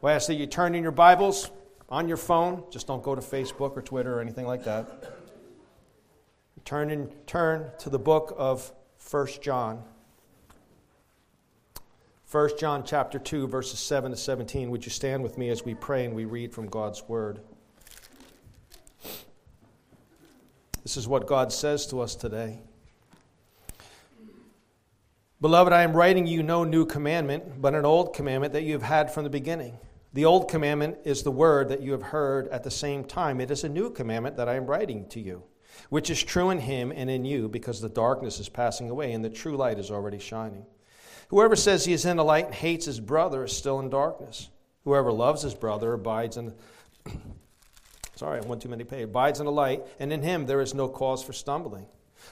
Well, I ask that you turn in your Bibles on your phone. Just don't go to Facebook or Twitter or anything like that. Turn, in, turn to the book of 1 John. 1 John chapter 2, verses 7 to 17. Would you stand with me as we pray and we read from God's Word? This is what God says to us today. Beloved, I am writing you no new commandment, but an old commandment that you have had from the beginning. The old commandment is the word that you have heard at the same time. It is a new commandment that I am writing to you, which is true in him and in you, because the darkness is passing away and the true light is already shining. Whoever says he is in the light and hates his brother is still in darkness. Whoever loves his brother abides in sorry, one too many pages. Abides in the light, and in him there is no cause for stumbling.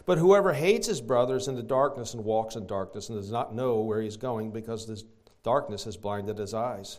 But whoever hates his brother is in the darkness and walks in darkness and does not know where he is going because this darkness has blinded his eyes.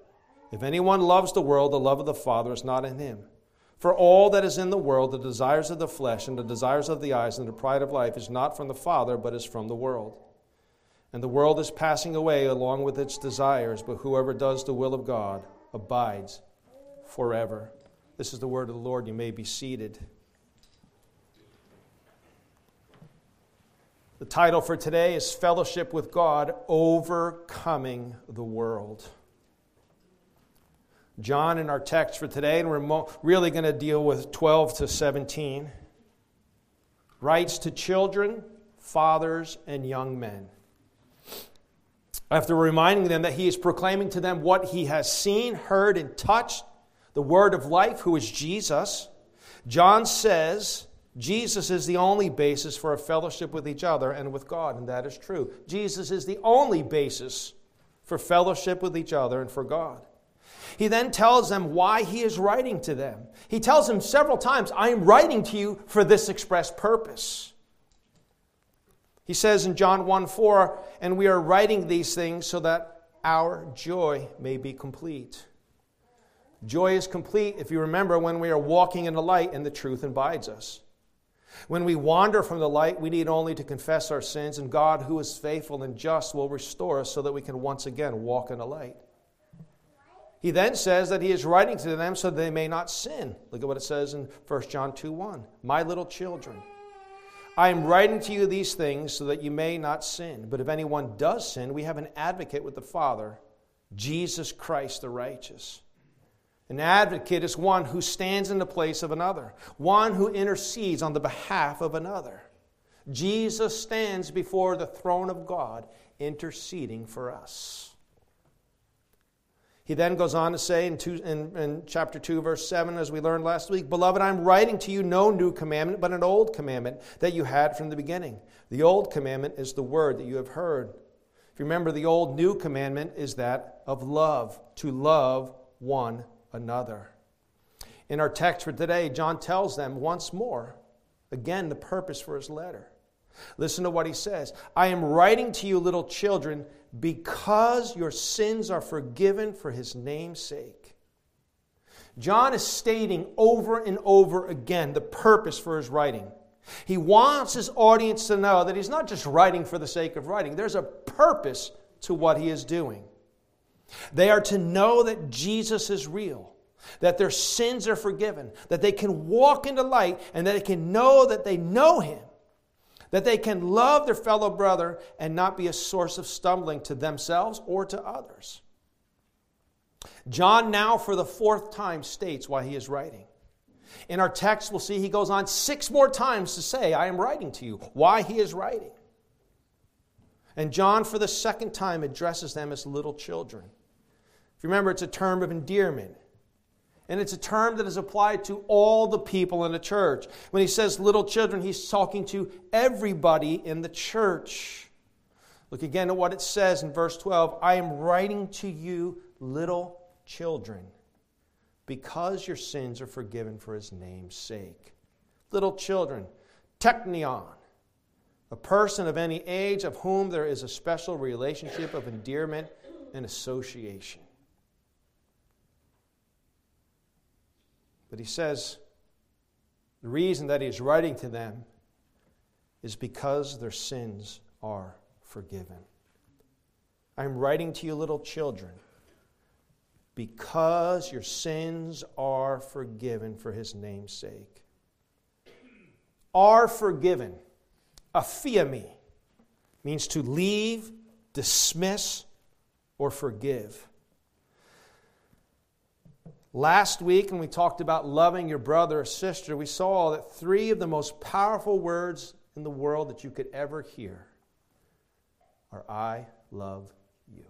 If anyone loves the world, the love of the Father is not in him. For all that is in the world, the desires of the flesh and the desires of the eyes and the pride of life, is not from the Father, but is from the world. And the world is passing away along with its desires, but whoever does the will of God abides forever. This is the word of the Lord. You may be seated. The title for today is Fellowship with God Overcoming the World. John in our text for today, and we're really going to deal with 12 to 17, writes to children, fathers, and young men. After reminding them that he is proclaiming to them what he has seen, heard, and touched, the word of life, who is Jesus, John says Jesus is the only basis for a fellowship with each other and with God, and that is true. Jesus is the only basis for fellowship with each other and for God. He then tells them why he is writing to them. He tells them several times, I am writing to you for this express purpose. He says in John 1 4, and we are writing these things so that our joy may be complete. Joy is complete if you remember when we are walking in the light and the truth abides us. When we wander from the light, we need only to confess our sins, and God, who is faithful and just, will restore us so that we can once again walk in the light. He then says that he is writing to them so they may not sin. Look at what it says in 1 John 2 1. My little children, I am writing to you these things so that you may not sin. But if anyone does sin, we have an advocate with the Father, Jesus Christ the righteous. An advocate is one who stands in the place of another, one who intercedes on the behalf of another. Jesus stands before the throne of God interceding for us. He then goes on to say in, two, in, in, chapter 2, verse 7, as we learned last week Beloved, I'm writing to you no new commandment, but an old commandment that you had from the beginning. The old commandment is the word that you have heard. If you remember, the old new commandment is that of love, to love one another. In our text for today, John tells them once more, again, the purpose for his letter. Listen to what he says I am writing to you, little children, because your sins are forgiven for his name's sake. John is stating over and over again the purpose for his writing. He wants his audience to know that he's not just writing for the sake of writing, there's a purpose to what he is doing. They are to know that Jesus is real, that their sins are forgiven, that they can walk into light, and that they can know that they know him that they can love their fellow brother and not be a source of stumbling to themselves or to others. John now, for the fourth time, states why he is writing. In our text, we'll see he goes on six more times to say, I am writing to you, why he is writing. And John, for the second time, addresses them as little children. If you remember, it's a term of endearment. And it's a term that is applied to all the people in the church. When he says little children, he's talking to everybody in the church. Look again at what it says in verse 12 I am writing to you, little children, because your sins are forgiven for his name's sake. Little children, teknion, a person of any age of whom there is a special relationship of endearment and association. But he says the reason that he's writing to them is because their sins are forgiven. I'm writing to you, little children, because your sins are forgiven for his name's sake. Are forgiven. Aphiemi means to leave, dismiss, or forgive. Last week, when we talked about loving your brother or sister, we saw that three of the most powerful words in the world that you could ever hear are I love you.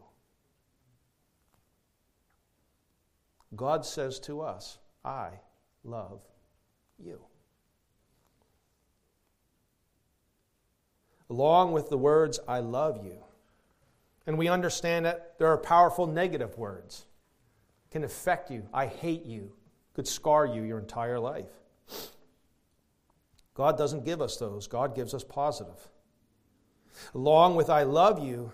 God says to us, I love you. Along with the words, I love you. And we understand that there are powerful negative words can affect you. I hate you, could scar you your entire life. God doesn't give us those, God gives us positive. Along with I love you,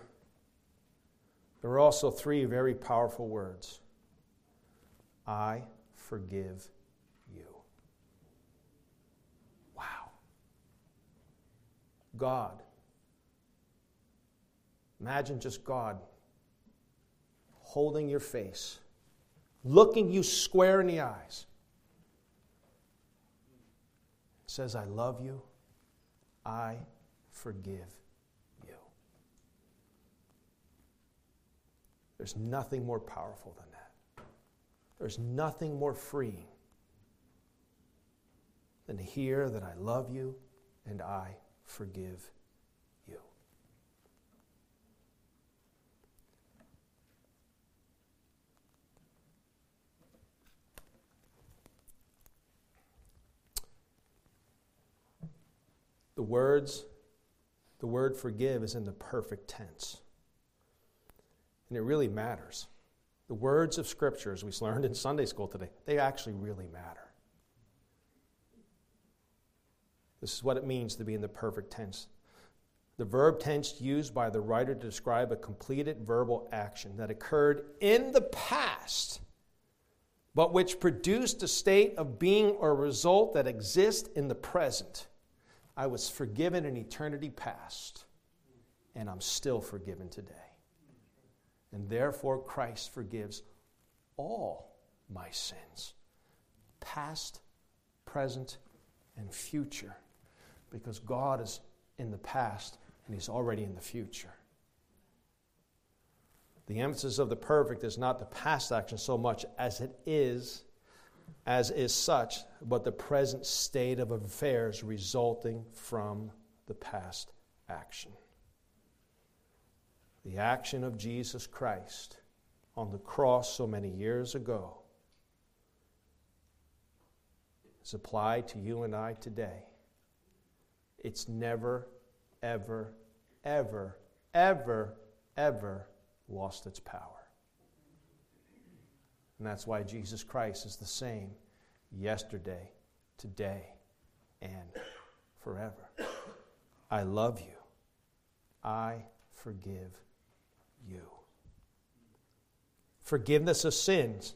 there are also three very powerful words I forgive you. Wow. God. Imagine just God holding your face looking you square in the eyes, says, I love you, I forgive you. There's nothing more powerful than that. There's nothing more freeing than to hear that I love you and I forgive The words, the word forgive is in the perfect tense. And it really matters. The words of Scripture, as we learned in Sunday school today, they actually really matter. This is what it means to be in the perfect tense. The verb tense used by the writer to describe a completed verbal action that occurred in the past, but which produced a state of being or result that exists in the present. I was forgiven in eternity past, and I'm still forgiven today. And therefore, Christ forgives all my sins, past, present, and future, because God is in the past and He's already in the future. The emphasis of the perfect is not the past action so much as it is as is such, but the present state of affairs resulting from the past action. The action of Jesus Christ on the cross so many years ago is applied to you and I today. It's never, ever, ever, ever, ever lost its power. And that's why Jesus Christ is the same yesterday, today, and forever. I love you. I forgive you. Forgiveness of sins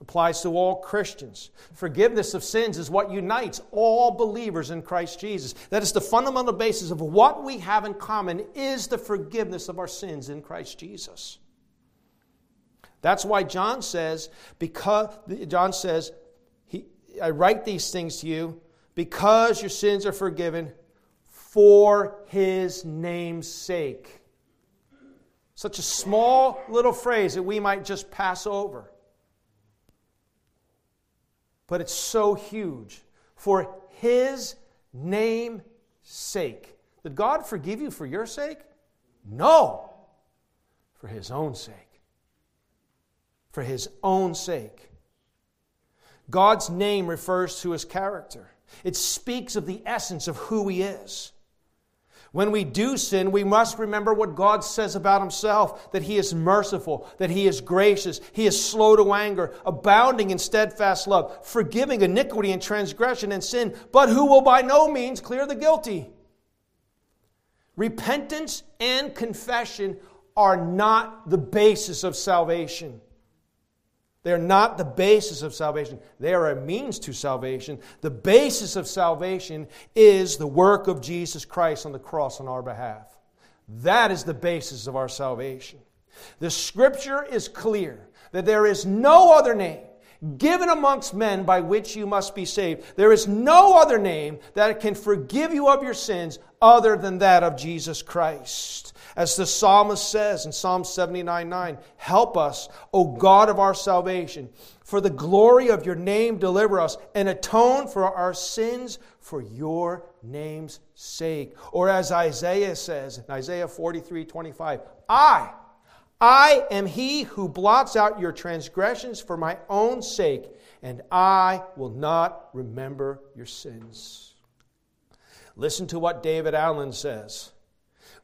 applies to all Christians. Forgiveness of sins is what unites all believers in Christ Jesus. That is the fundamental basis of what we have in common is the forgiveness of our sins in Christ Jesus. That's why John says, because John says, he, I write these things to you because your sins are forgiven for his name's sake. Such a small little phrase that we might just pass over. But it's so huge. For his name's sake. Did God forgive you for your sake? No, for his own sake for his own sake. God's name refers to his character, it speaks of the essence of who he is. When we do sin, we must remember what God says about Himself that He is merciful, that He is gracious, He is slow to anger, abounding in steadfast love, forgiving iniquity and transgression and sin, but who will by no means clear the guilty. Repentance and confession are not the basis of salvation. They're not the basis of salvation. They are a means to salvation. The basis of salvation is the work of Jesus Christ on the cross on our behalf. That is the basis of our salvation. The scripture is clear that there is no other name given amongst men by which you must be saved. There is no other name that can forgive you of your sins other than that of Jesus Christ. As the psalmist says in Psalm 79 9, help us, O God of our salvation. For the glory of your name, deliver us and atone for our sins for your name's sake. Or as Isaiah says in Isaiah 43 25, I, I am he who blots out your transgressions for my own sake, and I will not remember your sins. Listen to what David Allen says.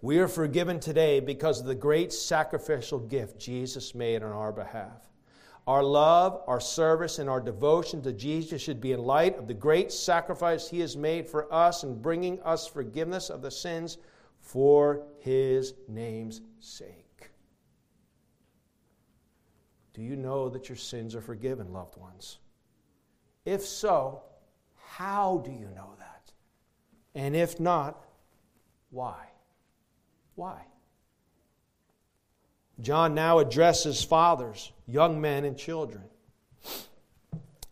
We are forgiven today because of the great sacrificial gift Jesus made on our behalf. Our love, our service, and our devotion to Jesus should be in light of the great sacrifice He has made for us in bringing us forgiveness of the sins for His name's sake. Do you know that your sins are forgiven, loved ones? If so, how do you know that? And if not, why? Why? John now addresses fathers, young men, and children.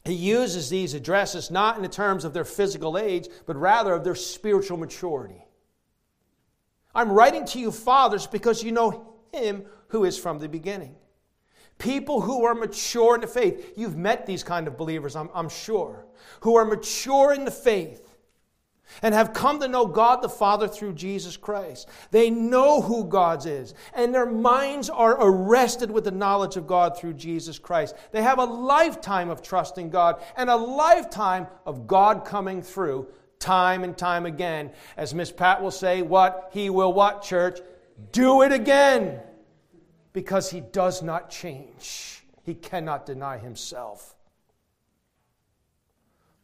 He uses these addresses not in the terms of their physical age, but rather of their spiritual maturity. I'm writing to you, fathers, because you know him who is from the beginning. People who are mature in the faith. You've met these kind of believers, I'm, I'm sure, who are mature in the faith and have come to know God the Father through Jesus Christ. They know who God is, and their minds are arrested with the knowledge of God through Jesus Christ. They have a lifetime of trusting God and a lifetime of God coming through time and time again. As Miss Pat will say, what? He will what, church? Do it again. Because he does not change. He cannot deny himself.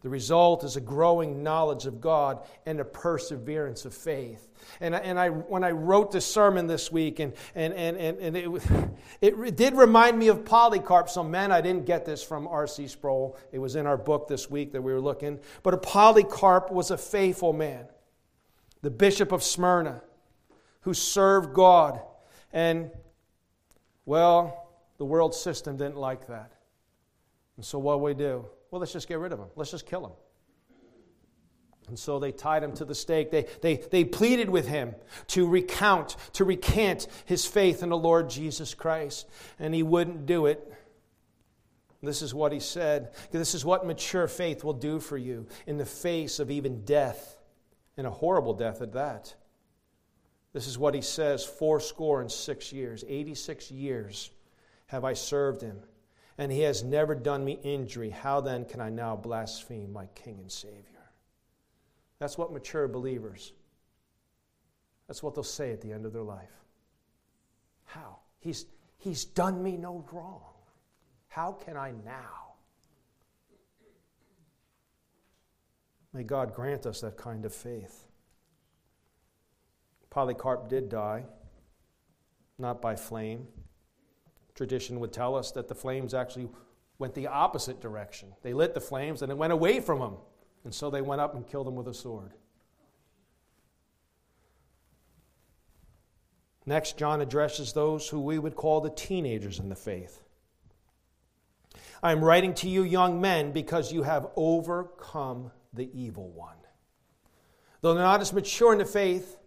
The result is a growing knowledge of God and a perseverance of faith. And, and I, when I wrote this sermon this week, and, and, and, and it, it did remind me of Polycarp. Some men, I didn't get this from R.C. Sproul. It was in our book this week that we were looking. But a Polycarp was a faithful man, the bishop of Smyrna, who served God. And, well, the world system didn't like that. And so what do we do? Well, let's just get rid of him. Let's just kill him. And so they tied him to the stake. They, they, they pleaded with him to recount, to recant his faith in the Lord Jesus Christ. And he wouldn't do it. This is what he said. This is what mature faith will do for you in the face of even death, and a horrible death at that. This is what he says four score and six years, 86 years have I served him and he has never done me injury, how then can I now blaspheme my King and Savior? That's what mature believers, that's what they'll say at the end of their life. How? He's, he's done me no wrong. How can I now? May God grant us that kind of faith. Polycarp did die, not by flame. Tradition would tell us that the flames actually went the opposite direction. They lit the flames and it went away from them. And so they went up and killed him with a sword. Next, John addresses those who we would call the teenagers in the faith. I am writing to you, young men, because you have overcome the evil one. Though they're not as mature in the faith,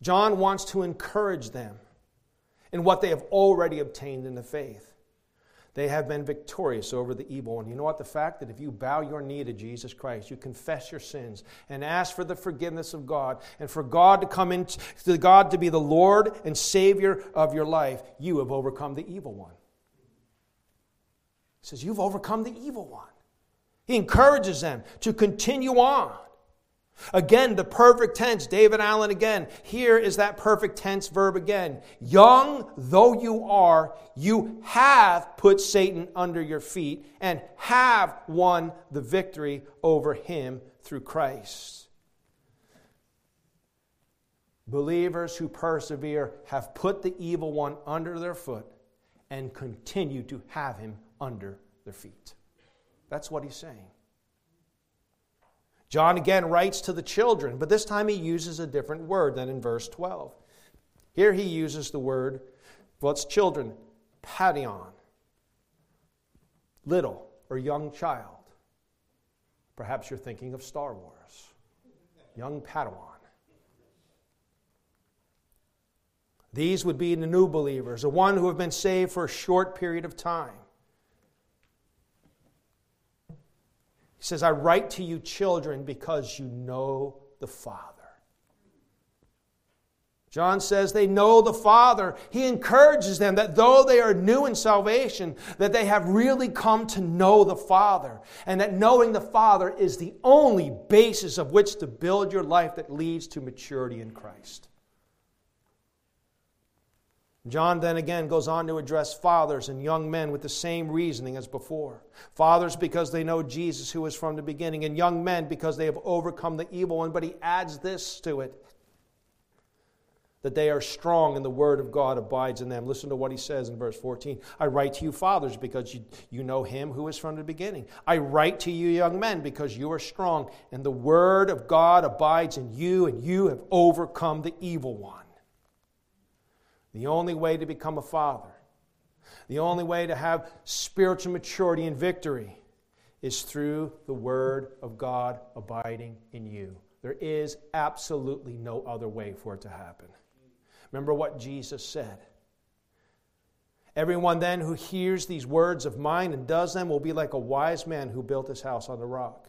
John wants to encourage them in what they have already obtained in the faith. They have been victorious over the evil one. You know what? The fact that if you bow your knee to Jesus Christ, you confess your sins and ask for the forgiveness of God, and for God to come in, to God to be the Lord and Savior of your life, you have overcome the evil one. He says, You've overcome the evil one. He encourages them to continue on. Again, the perfect tense, David Allen again. Here is that perfect tense verb again. Young though you are, you have put Satan under your feet and have won the victory over him through Christ. Believers who persevere have put the evil one under their foot and continue to have him under their feet. That's what he's saying. John again writes to the children, but this time he uses a different word than in verse 12. Here he uses the word, well, children, padion, little or young child. Perhaps you're thinking of Star Wars, young Padawan. These would be the new believers, the one who have been saved for a short period of time. He says, I write to you, children, because you know the Father. John says they know the Father. He encourages them that though they are new in salvation, that they have really come to know the Father. And that knowing the Father is the only basis of which to build your life that leads to maturity in Christ. John then again goes on to address fathers and young men with the same reasoning as before. Fathers because they know Jesus who is from the beginning, and young men because they have overcome the evil one. But he adds this to it that they are strong and the word of God abides in them. Listen to what he says in verse 14. I write to you, fathers, because you, you know him who is from the beginning. I write to you, young men, because you are strong and the word of God abides in you, and you have overcome the evil one. The only way to become a father, the only way to have spiritual maturity and victory is through the Word of God abiding in you. There is absolutely no other way for it to happen. Remember what Jesus said. Everyone then who hears these words of mine and does them will be like a wise man who built his house on the rock.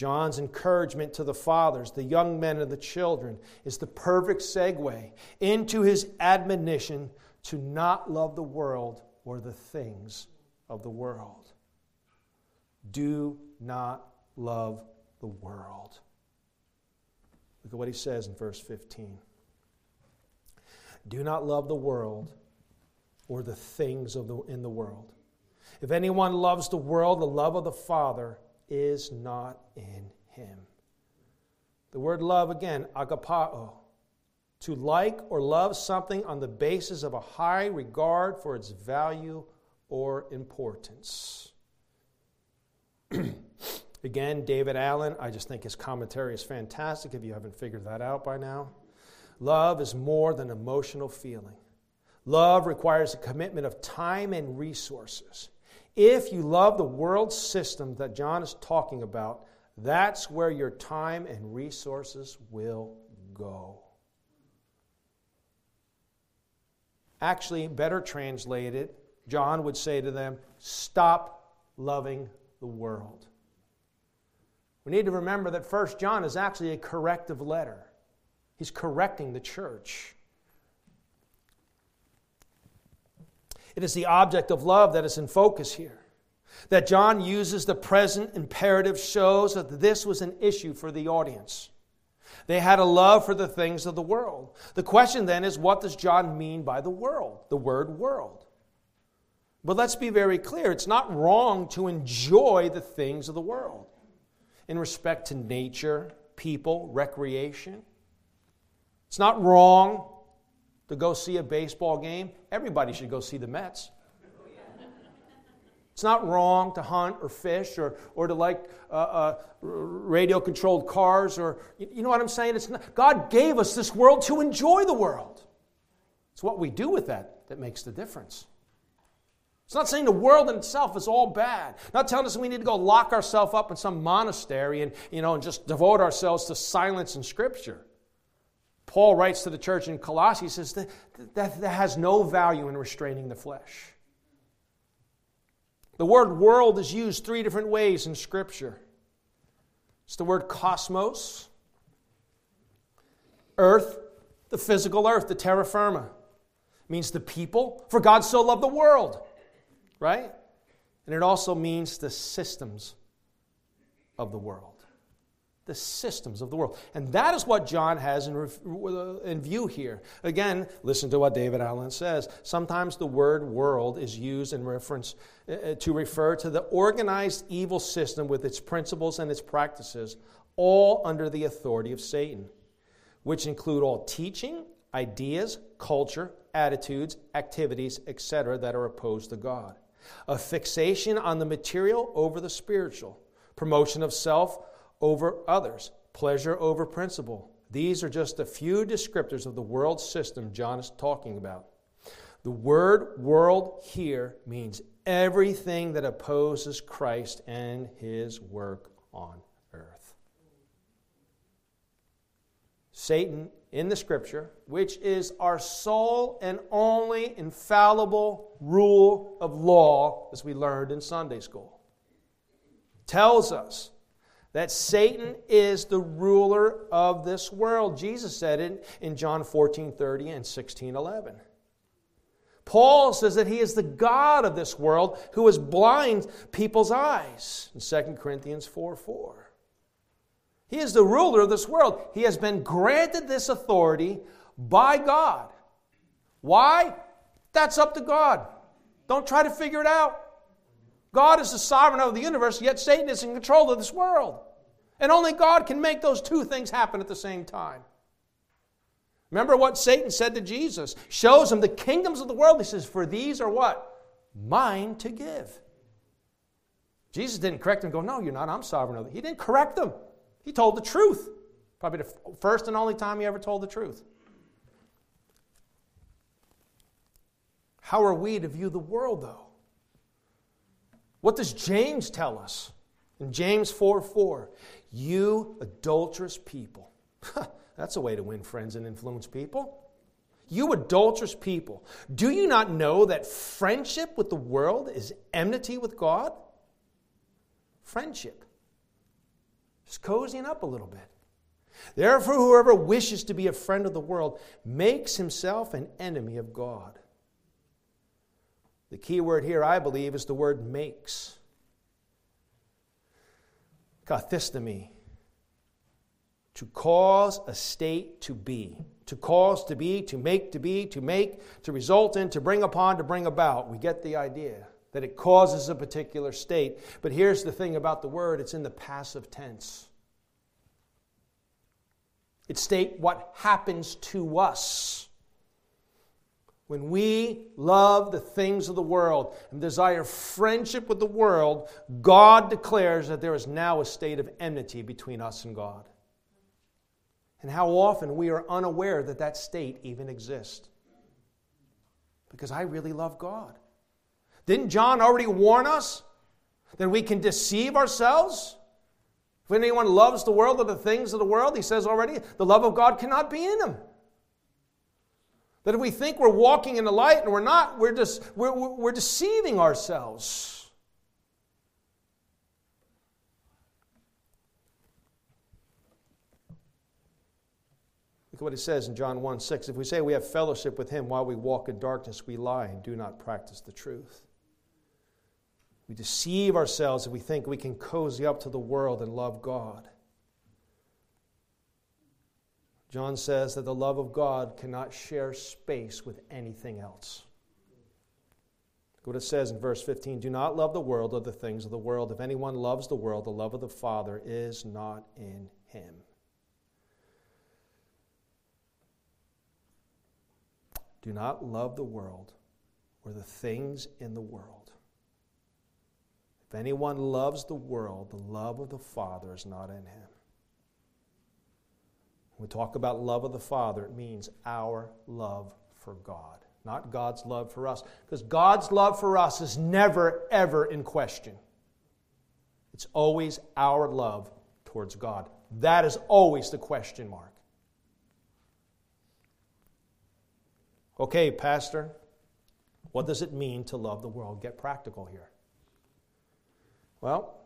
John's encouragement to the fathers, the young men, and the children is the perfect segue into his admonition to not love the world or the things of the world. Do not love the world. Look at what he says in verse 15. Do not love the world or the things of the, in the world. If anyone loves the world, the love of the Father is not in him. The word love again, agapao. To like or love something on the basis of a high regard for its value or importance. again, David Allen, I just think his commentary is fantastic if you haven't figured that out by now. Love is more than emotional feeling. Love requires a commitment of time and resources. If you love the world system that John is talking about, that's where your time and resources will go. Actually, better translated, John would say to them, Stop loving the world. We need to remember that First John is actually a corrective letter. He's correcting the church. It is the object of love that is in focus here. That John uses the present imperative shows that this was an issue for the audience. They had a love for the things of the world. The question then is what does John mean by the world, the word world? But let's be very clear it's not wrong to enjoy the things of the world in respect to nature, people, recreation. It's not wrong to go see a baseball game. Everybody should go see the Mets. It's not wrong to hunt or fish or, or to like uh, uh, radio controlled cars or, you know what I'm saying? It's not, God gave us this world to enjoy the world. It's what we do with that that makes the difference. It's not saying the world in itself is all bad. Not telling us we need to go lock ourselves up in some monastery and, you know, and just devote ourselves to silence and scripture. Paul writes to the church in Colossae, says that, that, that has no value in restraining the flesh. The word world is used three different ways in Scripture. It's the word cosmos, earth, the physical earth, the terra firma. It means the people, for God so loved the world, right? And it also means the systems of the world the systems of the world. And that is what John has in, in view here. Again, listen to what David Allen says. Sometimes the word world is used in reference uh, uh, to refer to the organized evil system with its principles and its practices, all under the authority of Satan, which include all teaching, ideas, culture, attitudes, activities, etc., that are opposed to God. A fixation on the material over the spiritual, promotion of self over others, pleasure over principle. These are just a few descriptors of the world system John is talking about. The word world here means everything that opposes Christ and his work on earth. Satan in the scripture, which is our sole and only infallible rule of law, as we learned in Sunday school, tells us that Satan is the ruler of this world. Jesus said it in John 14 30 and 16 11. Paul says that he is the God of this world who has blind people's eyes in 2 Corinthians 4 4. He is the ruler of this world. He has been granted this authority by God. Why? That's up to God. Don't try to figure it out. God is the sovereign of the universe, yet Satan is in control of this world. And only God can make those two things happen at the same time. Remember what Satan said to Jesus? Shows him the kingdoms of the world. He says, For these are what? Mine to give. Jesus didn't correct him go, No, you're not. I'm sovereign of it. He didn't correct them. He told the truth. Probably the first and only time he ever told the truth. How are we to view the world, though? What does James tell us? In James 4 4, you adulterous people. That's a way to win friends and influence people. You adulterous people. Do you not know that friendship with the world is enmity with God? Friendship. Just cozying up a little bit. Therefore, whoever wishes to be a friend of the world makes himself an enemy of God. The key word here, I believe, is the word makes. Kathistemi. To cause a state to be. To cause to be, to make to be, to make, to result in, to bring upon, to bring about. We get the idea that it causes a particular state. But here's the thing about the word it's in the passive tense. It state what happens to us. When we love the things of the world and desire friendship with the world, God declares that there is now a state of enmity between us and God. And how often we are unaware that that state even exists. Because I really love God. Didn't John already warn us that we can deceive ourselves? If anyone loves the world or the things of the world, he says already, the love of God cannot be in him. That if we think we're walking in the light and we're not, we're, just, we're, we're deceiving ourselves. Look at what it says in John 1 6. If we say we have fellowship with him while we walk in darkness, we lie and do not practice the truth. We deceive ourselves if we think we can cozy up to the world and love God. John says that the love of God cannot share space with anything else. Look what it says in verse 15 Do not love the world or the things of the world. If anyone loves the world, the love of the Father is not in him. Do not love the world or the things in the world. If anyone loves the world, the love of the Father is not in him. When we talk about love of the Father, it means our love for God, not God's love for us. Because God's love for us is never, ever in question. It's always our love towards God. That is always the question mark. Okay, Pastor, what does it mean to love the world? Get practical here. Well,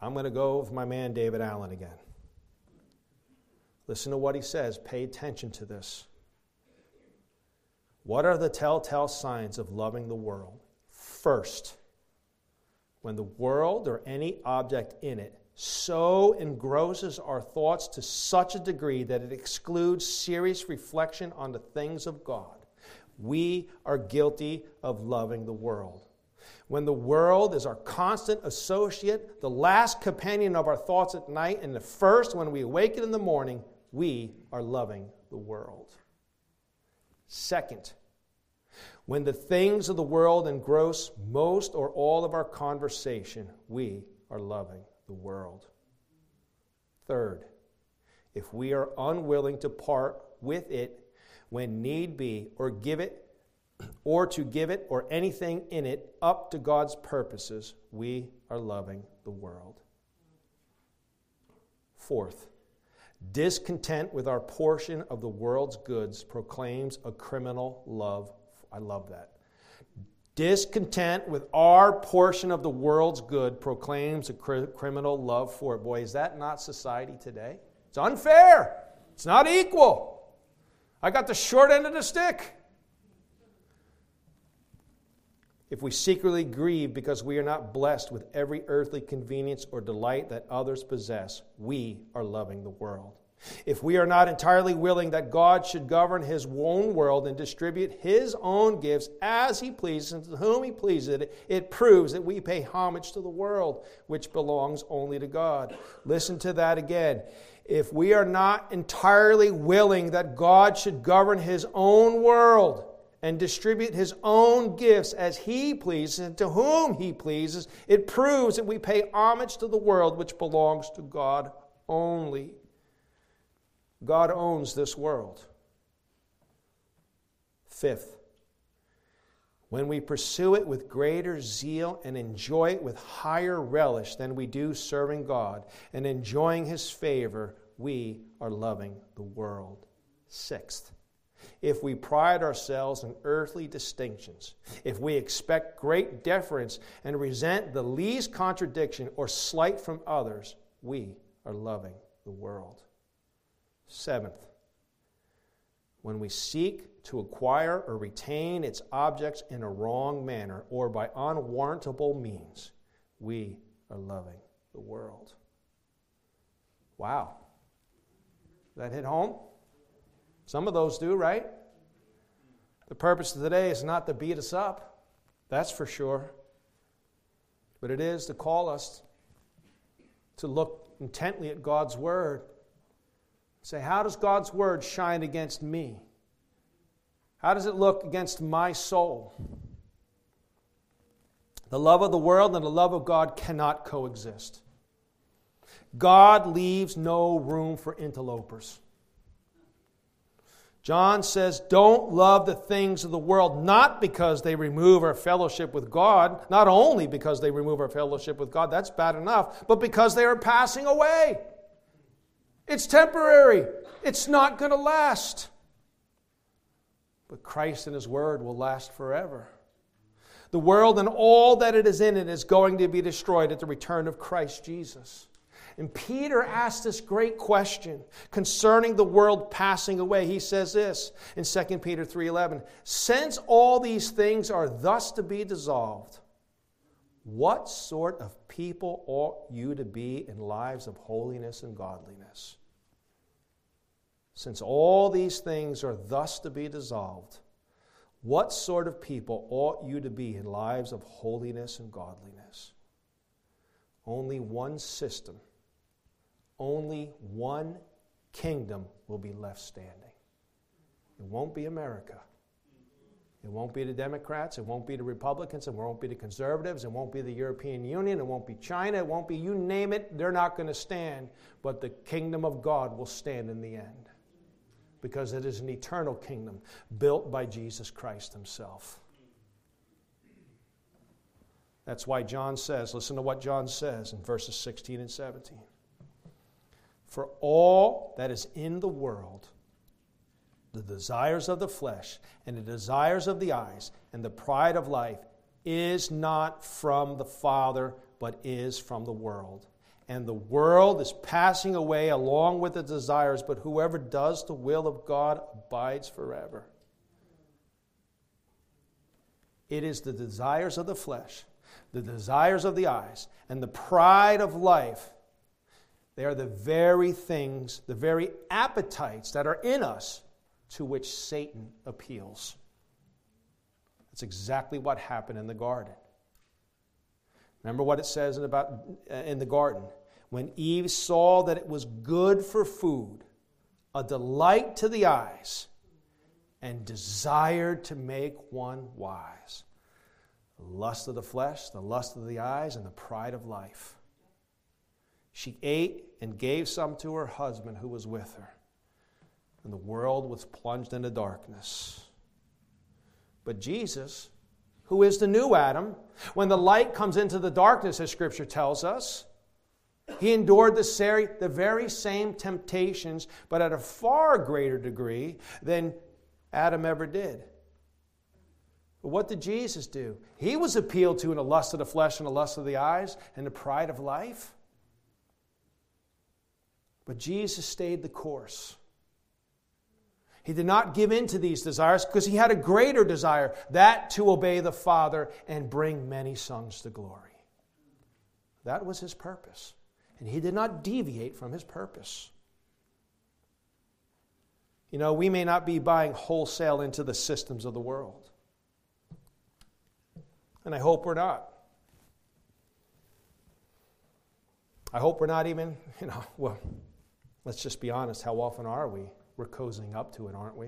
I'm going to go with my man David Allen again. Listen to what he says. Pay attention to this. What are the telltale signs of loving the world? First, when the world or any object in it so engrosses our thoughts to such a degree that it excludes serious reflection on the things of God, we are guilty of loving the world. When the world is our constant associate, the last companion of our thoughts at night, and the first when we awaken in the morning, we are loving the world. Second, when the things of the world engross most or all of our conversation, we are loving the world. Third, if we are unwilling to part with it when need be, or give it, or to give it or anything in it up to God's purposes, we are loving the world. Fourth, discontent with our portion of the world's goods proclaims a criminal love. I love that. Discontent with our portion of the world's good proclaims a cr- criminal love for it. Boy, is that not society today? It's unfair. It's not equal. I got the short end of the stick. If we secretly grieve because we are not blessed with every earthly convenience or delight that others possess, we are loving the world. If we are not entirely willing that God should govern his own world and distribute his own gifts as he pleases and to whom he pleases, it proves that we pay homage to the world, which belongs only to God. Listen to that again. If we are not entirely willing that God should govern his own world, and distribute his own gifts as he pleases and to whom he pleases, it proves that we pay homage to the world which belongs to God only. God owns this world. Fifth, when we pursue it with greater zeal and enjoy it with higher relish than we do serving God and enjoying His favor, we are loving the world. Sixth, if we pride ourselves in earthly distinctions, if we expect great deference and resent the least contradiction or slight from others, we are loving the world. Seventh, when we seek to acquire or retain its objects in a wrong manner or by unwarrantable means, we are loving the world. Wow. That hit home? Some of those do, right? The purpose of today is not to beat us up, that's for sure. But it is to call us to look intently at God's Word Say, how does God's word shine against me? How does it look against my soul? The love of the world and the love of God cannot coexist. God leaves no room for interlopers. John says, Don't love the things of the world, not because they remove our fellowship with God, not only because they remove our fellowship with God, that's bad enough, but because they are passing away. It's temporary, it's not going to last. But Christ and His Word will last forever. The world and all that it is in it is going to be destroyed at the return of Christ Jesus. And Peter asked this great question concerning the world passing away. He says this in 2 Peter 3:11, "Since all these things are thus to be dissolved, what sort of people ought you to be in lives of holiness and godliness? Since all these things are thus to be dissolved, what sort of people ought you to be in lives of holiness and godliness? Only one system, only one kingdom will be left standing. It won't be America. It won't be the Democrats, it won't be the Republicans, it won't be the conservatives, it won't be the European Union, it won't be China, it won't be you name it, they're not going to stand. But the kingdom of God will stand in the end because it is an eternal kingdom built by Jesus Christ Himself. That's why John says, listen to what John says in verses 16 and 17. For all that is in the world, the desires of the flesh and the desires of the eyes and the pride of life is not from the Father, but is from the world. And the world is passing away along with its desires, but whoever does the will of God abides forever. It is the desires of the flesh, the desires of the eyes, and the pride of life. They are the very things, the very appetites that are in us to which Satan appeals. That's exactly what happened in the garden. Remember what it says in, about, uh, in the garden? When Eve saw that it was good for food, a delight to the eyes, and desired to make one wise. The lust of the flesh, the lust of the eyes, and the pride of life. She ate and gave some to her husband who was with her and the world was plunged into darkness. But Jesus, who is the new Adam, when the light comes into the darkness, as Scripture tells us, he endured the, very same temptations, but at a far greater degree than Adam ever did. But what did Jesus do? He was appealed to in the lust of the flesh and the lust of the eyes and the pride of life. But Jesus stayed the course. He did not give in to these desires because he had a greater desire that to obey the Father and bring many sons to glory. That was his purpose. And he did not deviate from his purpose. You know, we may not be buying wholesale into the systems of the world. And I hope we're not. I hope we're not even, you know, well, let's just be honest. How often are we? we're cozying up to it, aren't we?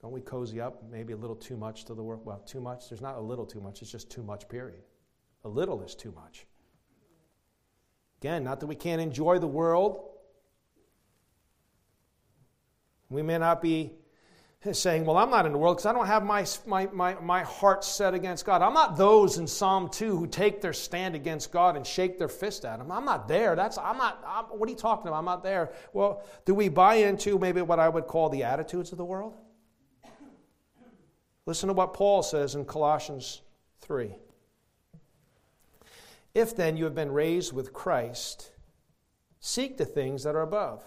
Don't we cozy up maybe a little too much to the world? Well, too much. There's not a little too much, it's just too much, period. A little is too much. Again, not that we can't enjoy the world. We may not be saying, Well, I'm not in the world because I don't have my, my, my, my heart set against God. I'm not those in Psalm 2 who take their stand against God and shake their fist at Him. I'm not there. That's, I'm not, I'm, what are you talking about? I'm not there. Well, do we buy into maybe what I would call the attitudes of the world? Listen to what Paul says in Colossians 3. If then you have been raised with Christ, seek the things that are above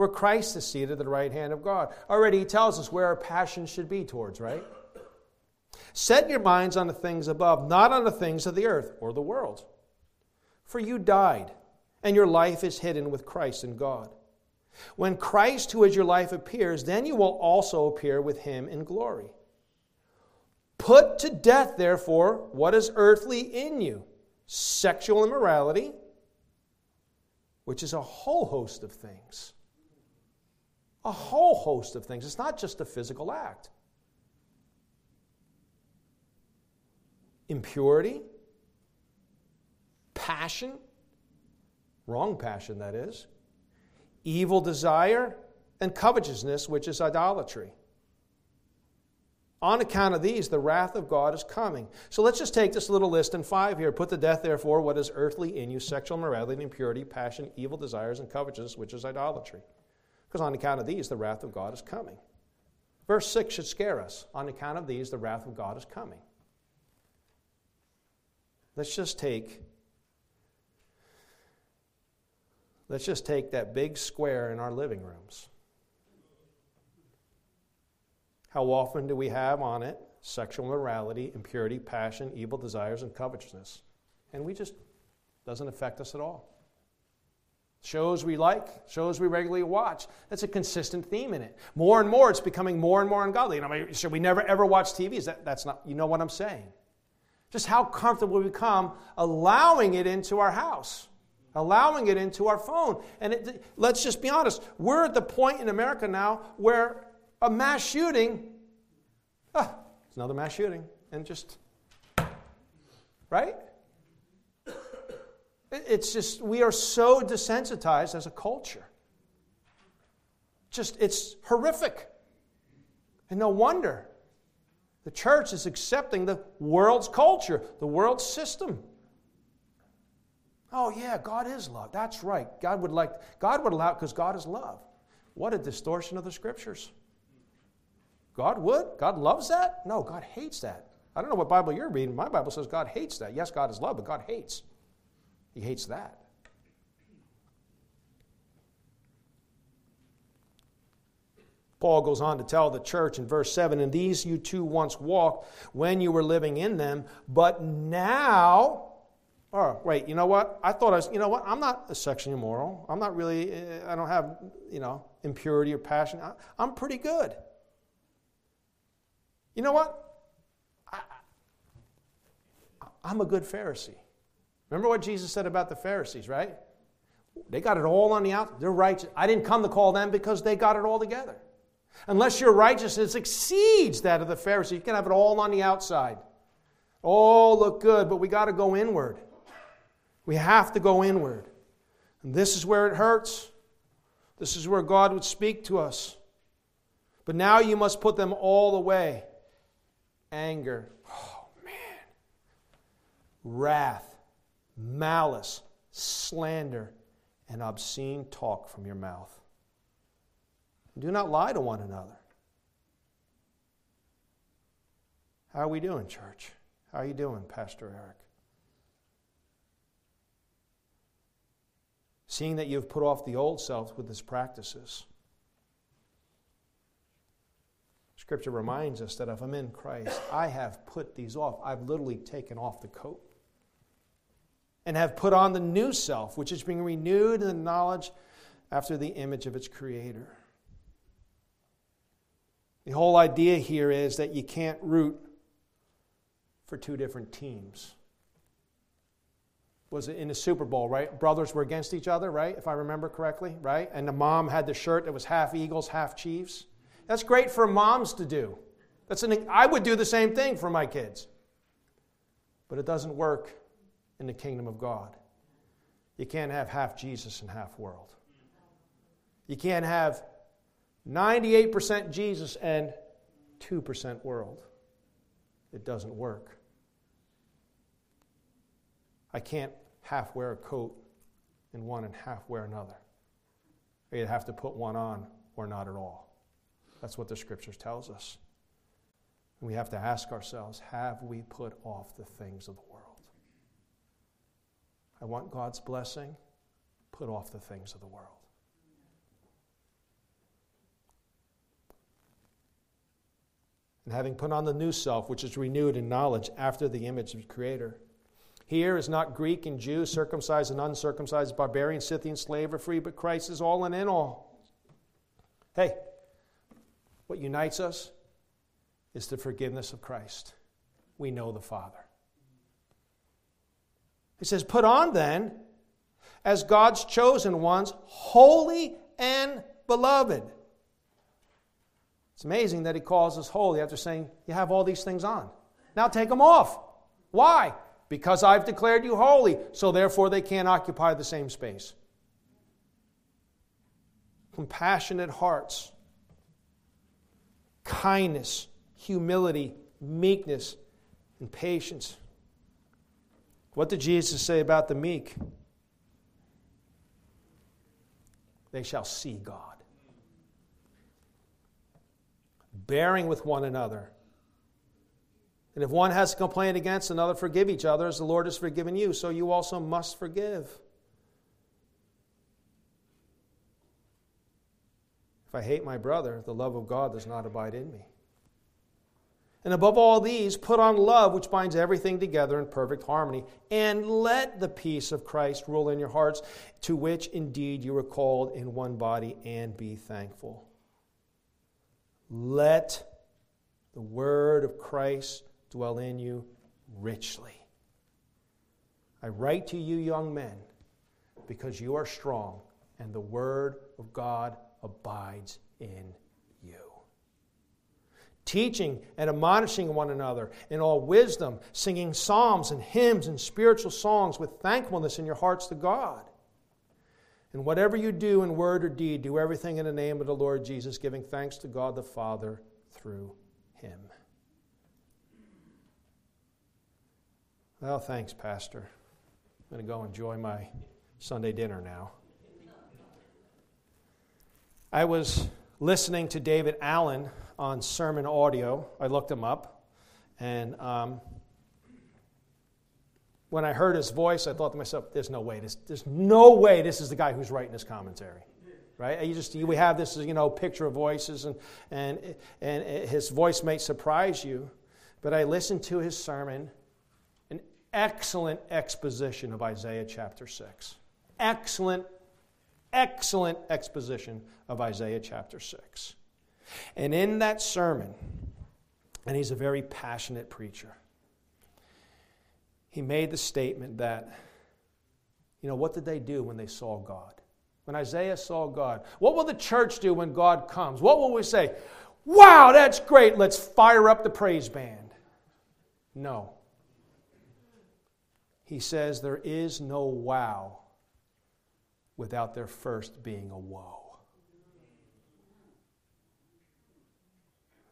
where Christ is seated at the right hand of God. Already he tells us where our passion should be towards, right? Set your minds on the things above, not on the things of the earth or the world. For you died, and your life is hidden with Christ in God. When Christ, who is your life, appears, then you will also appear with him in glory. Put to death, therefore, what is earthly in you sexual immorality, which is a whole host of things a whole host of things. It's not just a physical act. Impurity, passion, wrong passion, that is, evil desire, and covetousness, which is idolatry. On account of these, the wrath of God is coming. So let's just take this little list in five here. Put to death, therefore, what is earthly in you sexual morality, impurity, passion, evil desires, and covetousness, which is idolatry. Because on account of these, the wrath of God is coming. Verse 6 should scare us. On account of these, the wrath of God is coming. Let's just take let's just take that big square in our living rooms. How often do we have on it sexual morality, impurity, passion, evil desires, and covetousness? And we just doesn't affect us at all. Shows we like, shows we regularly watch. That's a consistent theme in it. More and more, it's becoming more and more ungodly. And should we never ever watch TV? Is that, that's not, you know what I'm saying. Just how comfortable we become allowing it into our house, allowing it into our phone. And it, let's just be honest, we're at the point in America now where a mass shooting, ah, it's another mass shooting, and just, right? It's just, we are so desensitized as a culture. Just, it's horrific. And no wonder. The church is accepting the world's culture, the world's system. Oh, yeah, God is love. That's right. God would like, God would allow, because God is love. What a distortion of the scriptures. God would? God loves that? No, God hates that. I don't know what Bible you're reading. My Bible says God hates that. Yes, God is love, but God hates. He hates that. Paul goes on to tell the church in verse 7 And these you too once walked when you were living in them, but now. Oh, wait, you know what? I thought I was, you know what? I'm not sexually immoral. I'm not really, I don't have, you know, impurity or passion. I'm pretty good. You know what? I, I'm a good Pharisee. Remember what Jesus said about the Pharisees, right? They got it all on the out. They're righteous. I didn't come to call them because they got it all together. Unless your righteousness exceeds that of the Pharisee, you can have it all on the outside. All look good, but we got to go inward. We have to go inward. And this is where it hurts. This is where God would speak to us. But now you must put them all away anger, oh man, wrath, malice, slander, and obscene talk from your mouth. Do not lie to one another. How are we doing, church? How are you doing, Pastor Eric? Seeing that you've put off the old self with its practices. Scripture reminds us that if I'm in Christ, I have put these off. I've literally taken off the coat and have put on the new self, which is being renewed in the knowledge after the image of its creator. The whole idea here is that you can't root for two different teams. Was it in the Super Bowl, right? Brothers were against each other, right? If I remember correctly, right? And the mom had the shirt that was half Eagles, half Chiefs. That's great for moms to do. That's an, I would do the same thing for my kids. But it doesn't work in the kingdom of God. You can't have half Jesus and half world. You can't have 98% Jesus and 2% world. It doesn't work. I can't half wear a coat in one and half wear another. You have to put one on or not at all. That's what the scriptures tells us. And we have to ask ourselves, have we put off the things of the? I want God's blessing. Put off the things of the world. And having put on the new self, which is renewed in knowledge after the image of the Creator. Here is not Greek and Jew, circumcised and uncircumcised, barbarian, Scythian, slave, or free, but Christ is all and in all. Hey, what unites us is the forgiveness of Christ. We know the Father. He says, Put on then, as God's chosen ones, holy and beloved. It's amazing that he calls us holy after saying, You have all these things on. Now take them off. Why? Because I've declared you holy, so therefore they can't occupy the same space. Compassionate hearts kindness, humility, meekness, and patience. What did Jesus say about the meek? They shall see God. Bearing with one another. And if one has a complaint against another, forgive each other as the Lord has forgiven you, so you also must forgive. If I hate my brother, the love of God does not abide in me. And above all these, put on love, which binds everything together in perfect harmony. And let the peace of Christ rule in your hearts, to which indeed you were called in one body, and be thankful. Let the word of Christ dwell in you richly. I write to you, young men, because you are strong, and the word of God abides in you. Teaching and admonishing one another in all wisdom, singing psalms and hymns and spiritual songs with thankfulness in your hearts to God. And whatever you do in word or deed, do everything in the name of the Lord Jesus, giving thanks to God the Father through him. Well, thanks, Pastor. I'm going to go enjoy my Sunday dinner now. I was listening to David Allen on sermon audio. I looked him up, and um, when I heard his voice, I thought to myself, "There's no way this. There's no way this is the guy who's writing this commentary." Right? You just we have this, you know, picture of voices, and and and his voice may surprise you, but I listened to his sermon, an excellent exposition of Isaiah chapter six. Excellent excellent exposition of Isaiah chapter 6. And in that sermon, and he's a very passionate preacher, he made the statement that, you know, what did they do when they saw God? When Isaiah saw God, what will the church do when God comes? What will we say? Wow, that's great. Let's fire up the praise band. No. He says there is no wow without there first being a woe.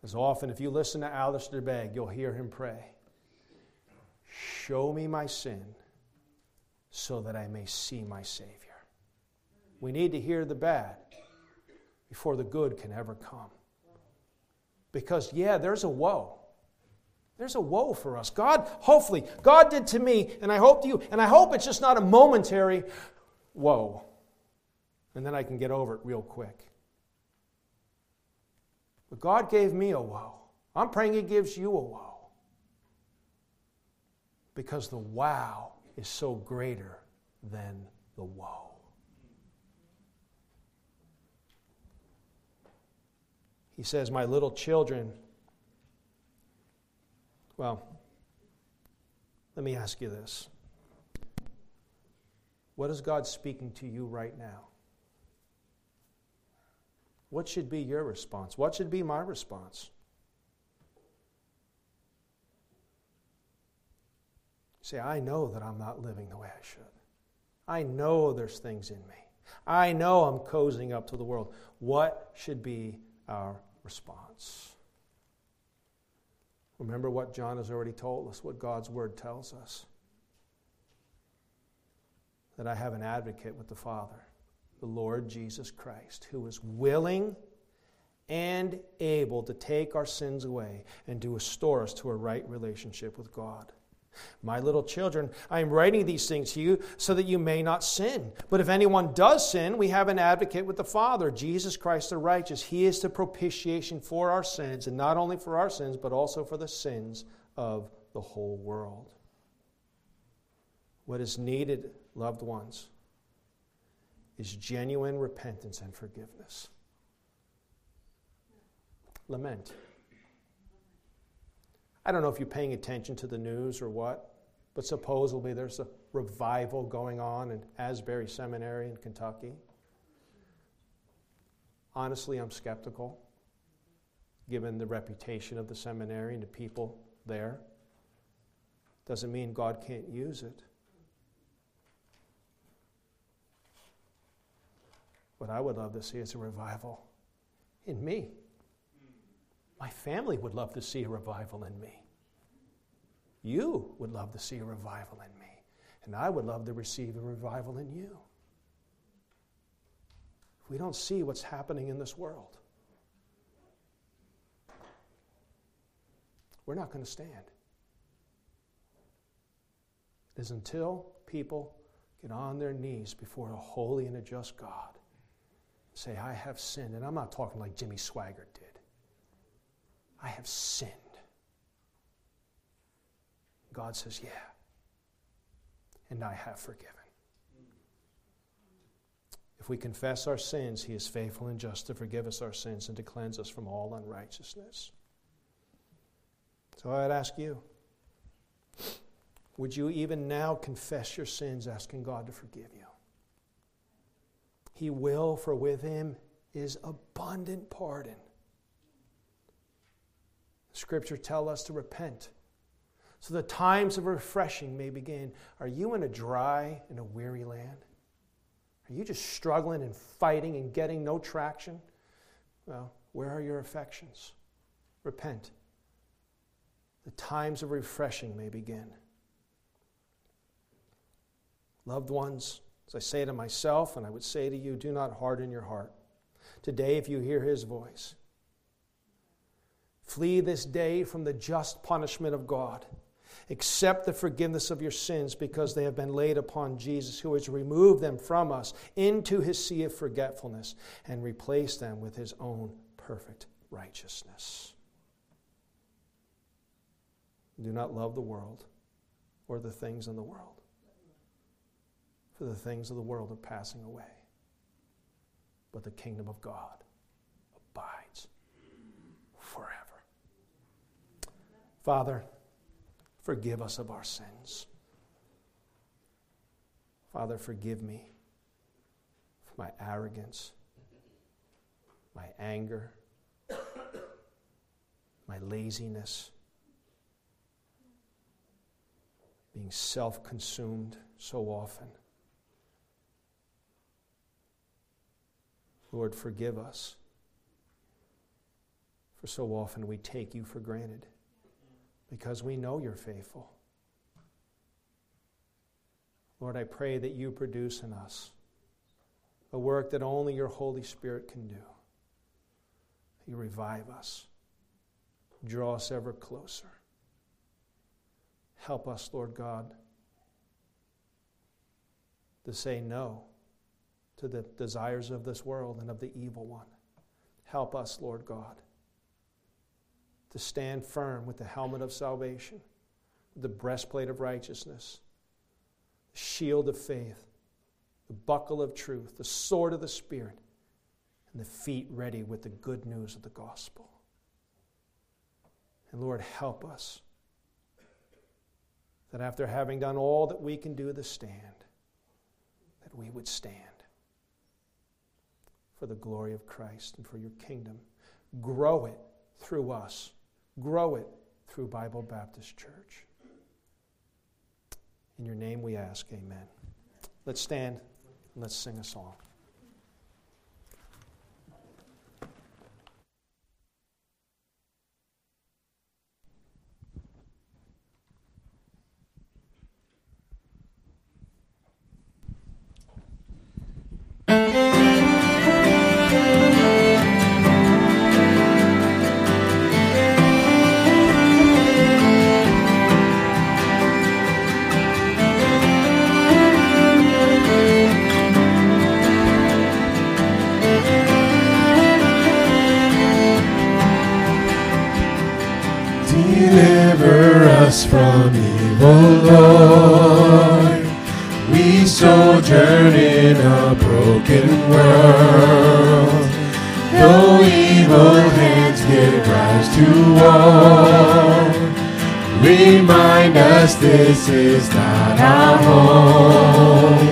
As often, if you listen to Alistair Begg, you'll hear him pray Show me my sin so that I may see my Savior. We need to hear the bad before the good can ever come. Because, yeah, there's a woe. There's a woe for us. God, hopefully, God did to me, and I hope to you, and I hope it's just not a momentary woe and then I can get over it real quick. But God gave me a woe. I'm praying He gives you a woe. Because the wow is so greater than the woe. He says, My little children, well, let me ask you this. What is God speaking to you right now? What should be your response? What should be my response? Say, I know that I'm not living the way I should. I know there's things in me. I know I'm cozying up to the world. What should be our response? Remember what John has already told us, what God's word tells us that I have an advocate with the Father the Lord Jesus Christ, who is willing and able to take our sins away and to restore us to a right relationship with God. My little children, I am writing these things to you so that you may not sin. But if anyone does sin, we have an advocate with the Father, Jesus Christ the righteous. He is the propitiation for our sins, and not only for our sins, but also for the sins of the whole world. What is needed, loved ones, is genuine repentance and forgiveness. Lament. I don't know if you're paying attention to the news or what, but supposedly there's a revival going on in Asbury Seminary in Kentucky. Honestly, I'm skeptical, given the reputation of the seminary and the people there. Doesn't mean God can't use it. What I would love to see is a revival in me. My family would love to see a revival in me. You would love to see a revival in me. And I would love to receive a revival in you. If we don't see what's happening in this world, we're not going to stand. It is until people get on their knees before a holy and a just God say, I have sinned. And I'm not talking like Jimmy Swaggart did. I have sinned. God says, Yeah. And I have forgiven. If we confess our sins, He is faithful and just to forgive us our sins and to cleanse us from all unrighteousness. So I'd ask you would you even now confess your sins, asking God to forgive you? He will, for with him is abundant pardon. Scripture tell us to repent so the times of refreshing may begin. Are you in a dry and a weary land? Are you just struggling and fighting and getting no traction? Well, where are your affections? Repent. The times of refreshing may begin. Loved ones, as I say to myself, and I would say to you, do not harden your heart. today if you hear his voice. Flee this day from the just punishment of God. Accept the forgiveness of your sins because they have been laid upon Jesus, who has removed them from us into his sea of forgetfulness and replaced them with his own perfect righteousness. Do not love the world or the things in the world, for the things of the world are passing away. But the kingdom of God abides forever. Father, Forgive us of our sins. Father, forgive me for my arrogance, my anger, my laziness, being self consumed so often. Lord, forgive us, for so often we take you for granted because we know you're faithful. Lord, I pray that you produce in us a work that only your Holy Spirit can do. You revive us, draw us ever closer. Help us, Lord God, to say no to the desires of this world and of the evil one. Help us, Lord God to stand firm with the helmet of salvation, the breastplate of righteousness, the shield of faith, the buckle of truth, the sword of the Spirit, and the feet ready with the good news of the gospel. And Lord, help us that after having done all that we can do to stand, that we would stand for the glory of Christ and for your kingdom. Grow it through us Grow it through Bible Baptist Church. In your name we ask, amen. Let's stand and let's sing a song. World. Though evil hands give rise to war, remind us this is not our home.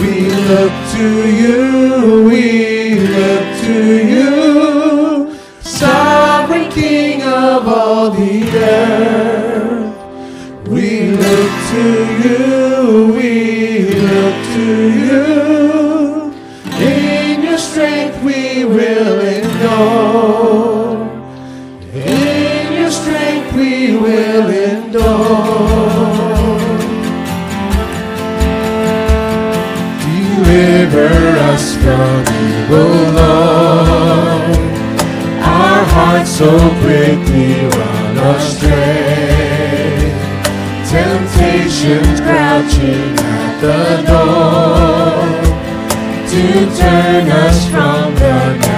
We look to you, we look to you, sovereign King of all the earth We look to you, we look to you. In your strength we will endure. Deliver us from evil, Lord. Our hearts so quickly run astray temptations crouching at the door to turn us from the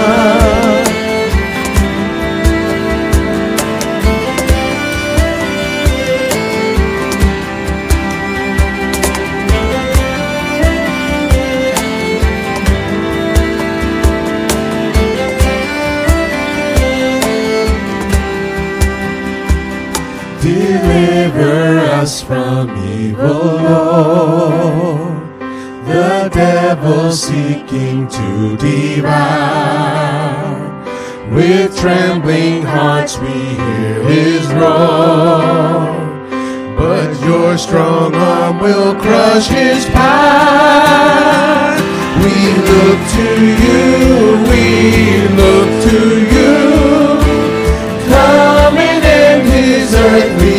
from evil. The devil seeking to devour With trembling hearts we hear his roar. But your strong arm will crush his power. We look to you, we look to you. Come and end his earthly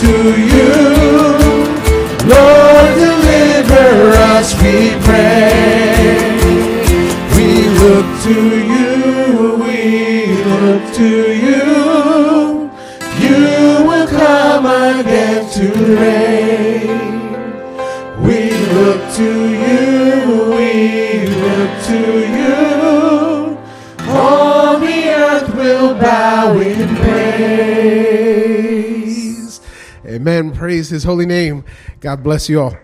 to you. Lord, deliver us, we pray. We look to you, we look to you. You will come again to reign. We look to you, we look to you. All the earth will bow in praise. Amen. Praise his holy name. God bless you all.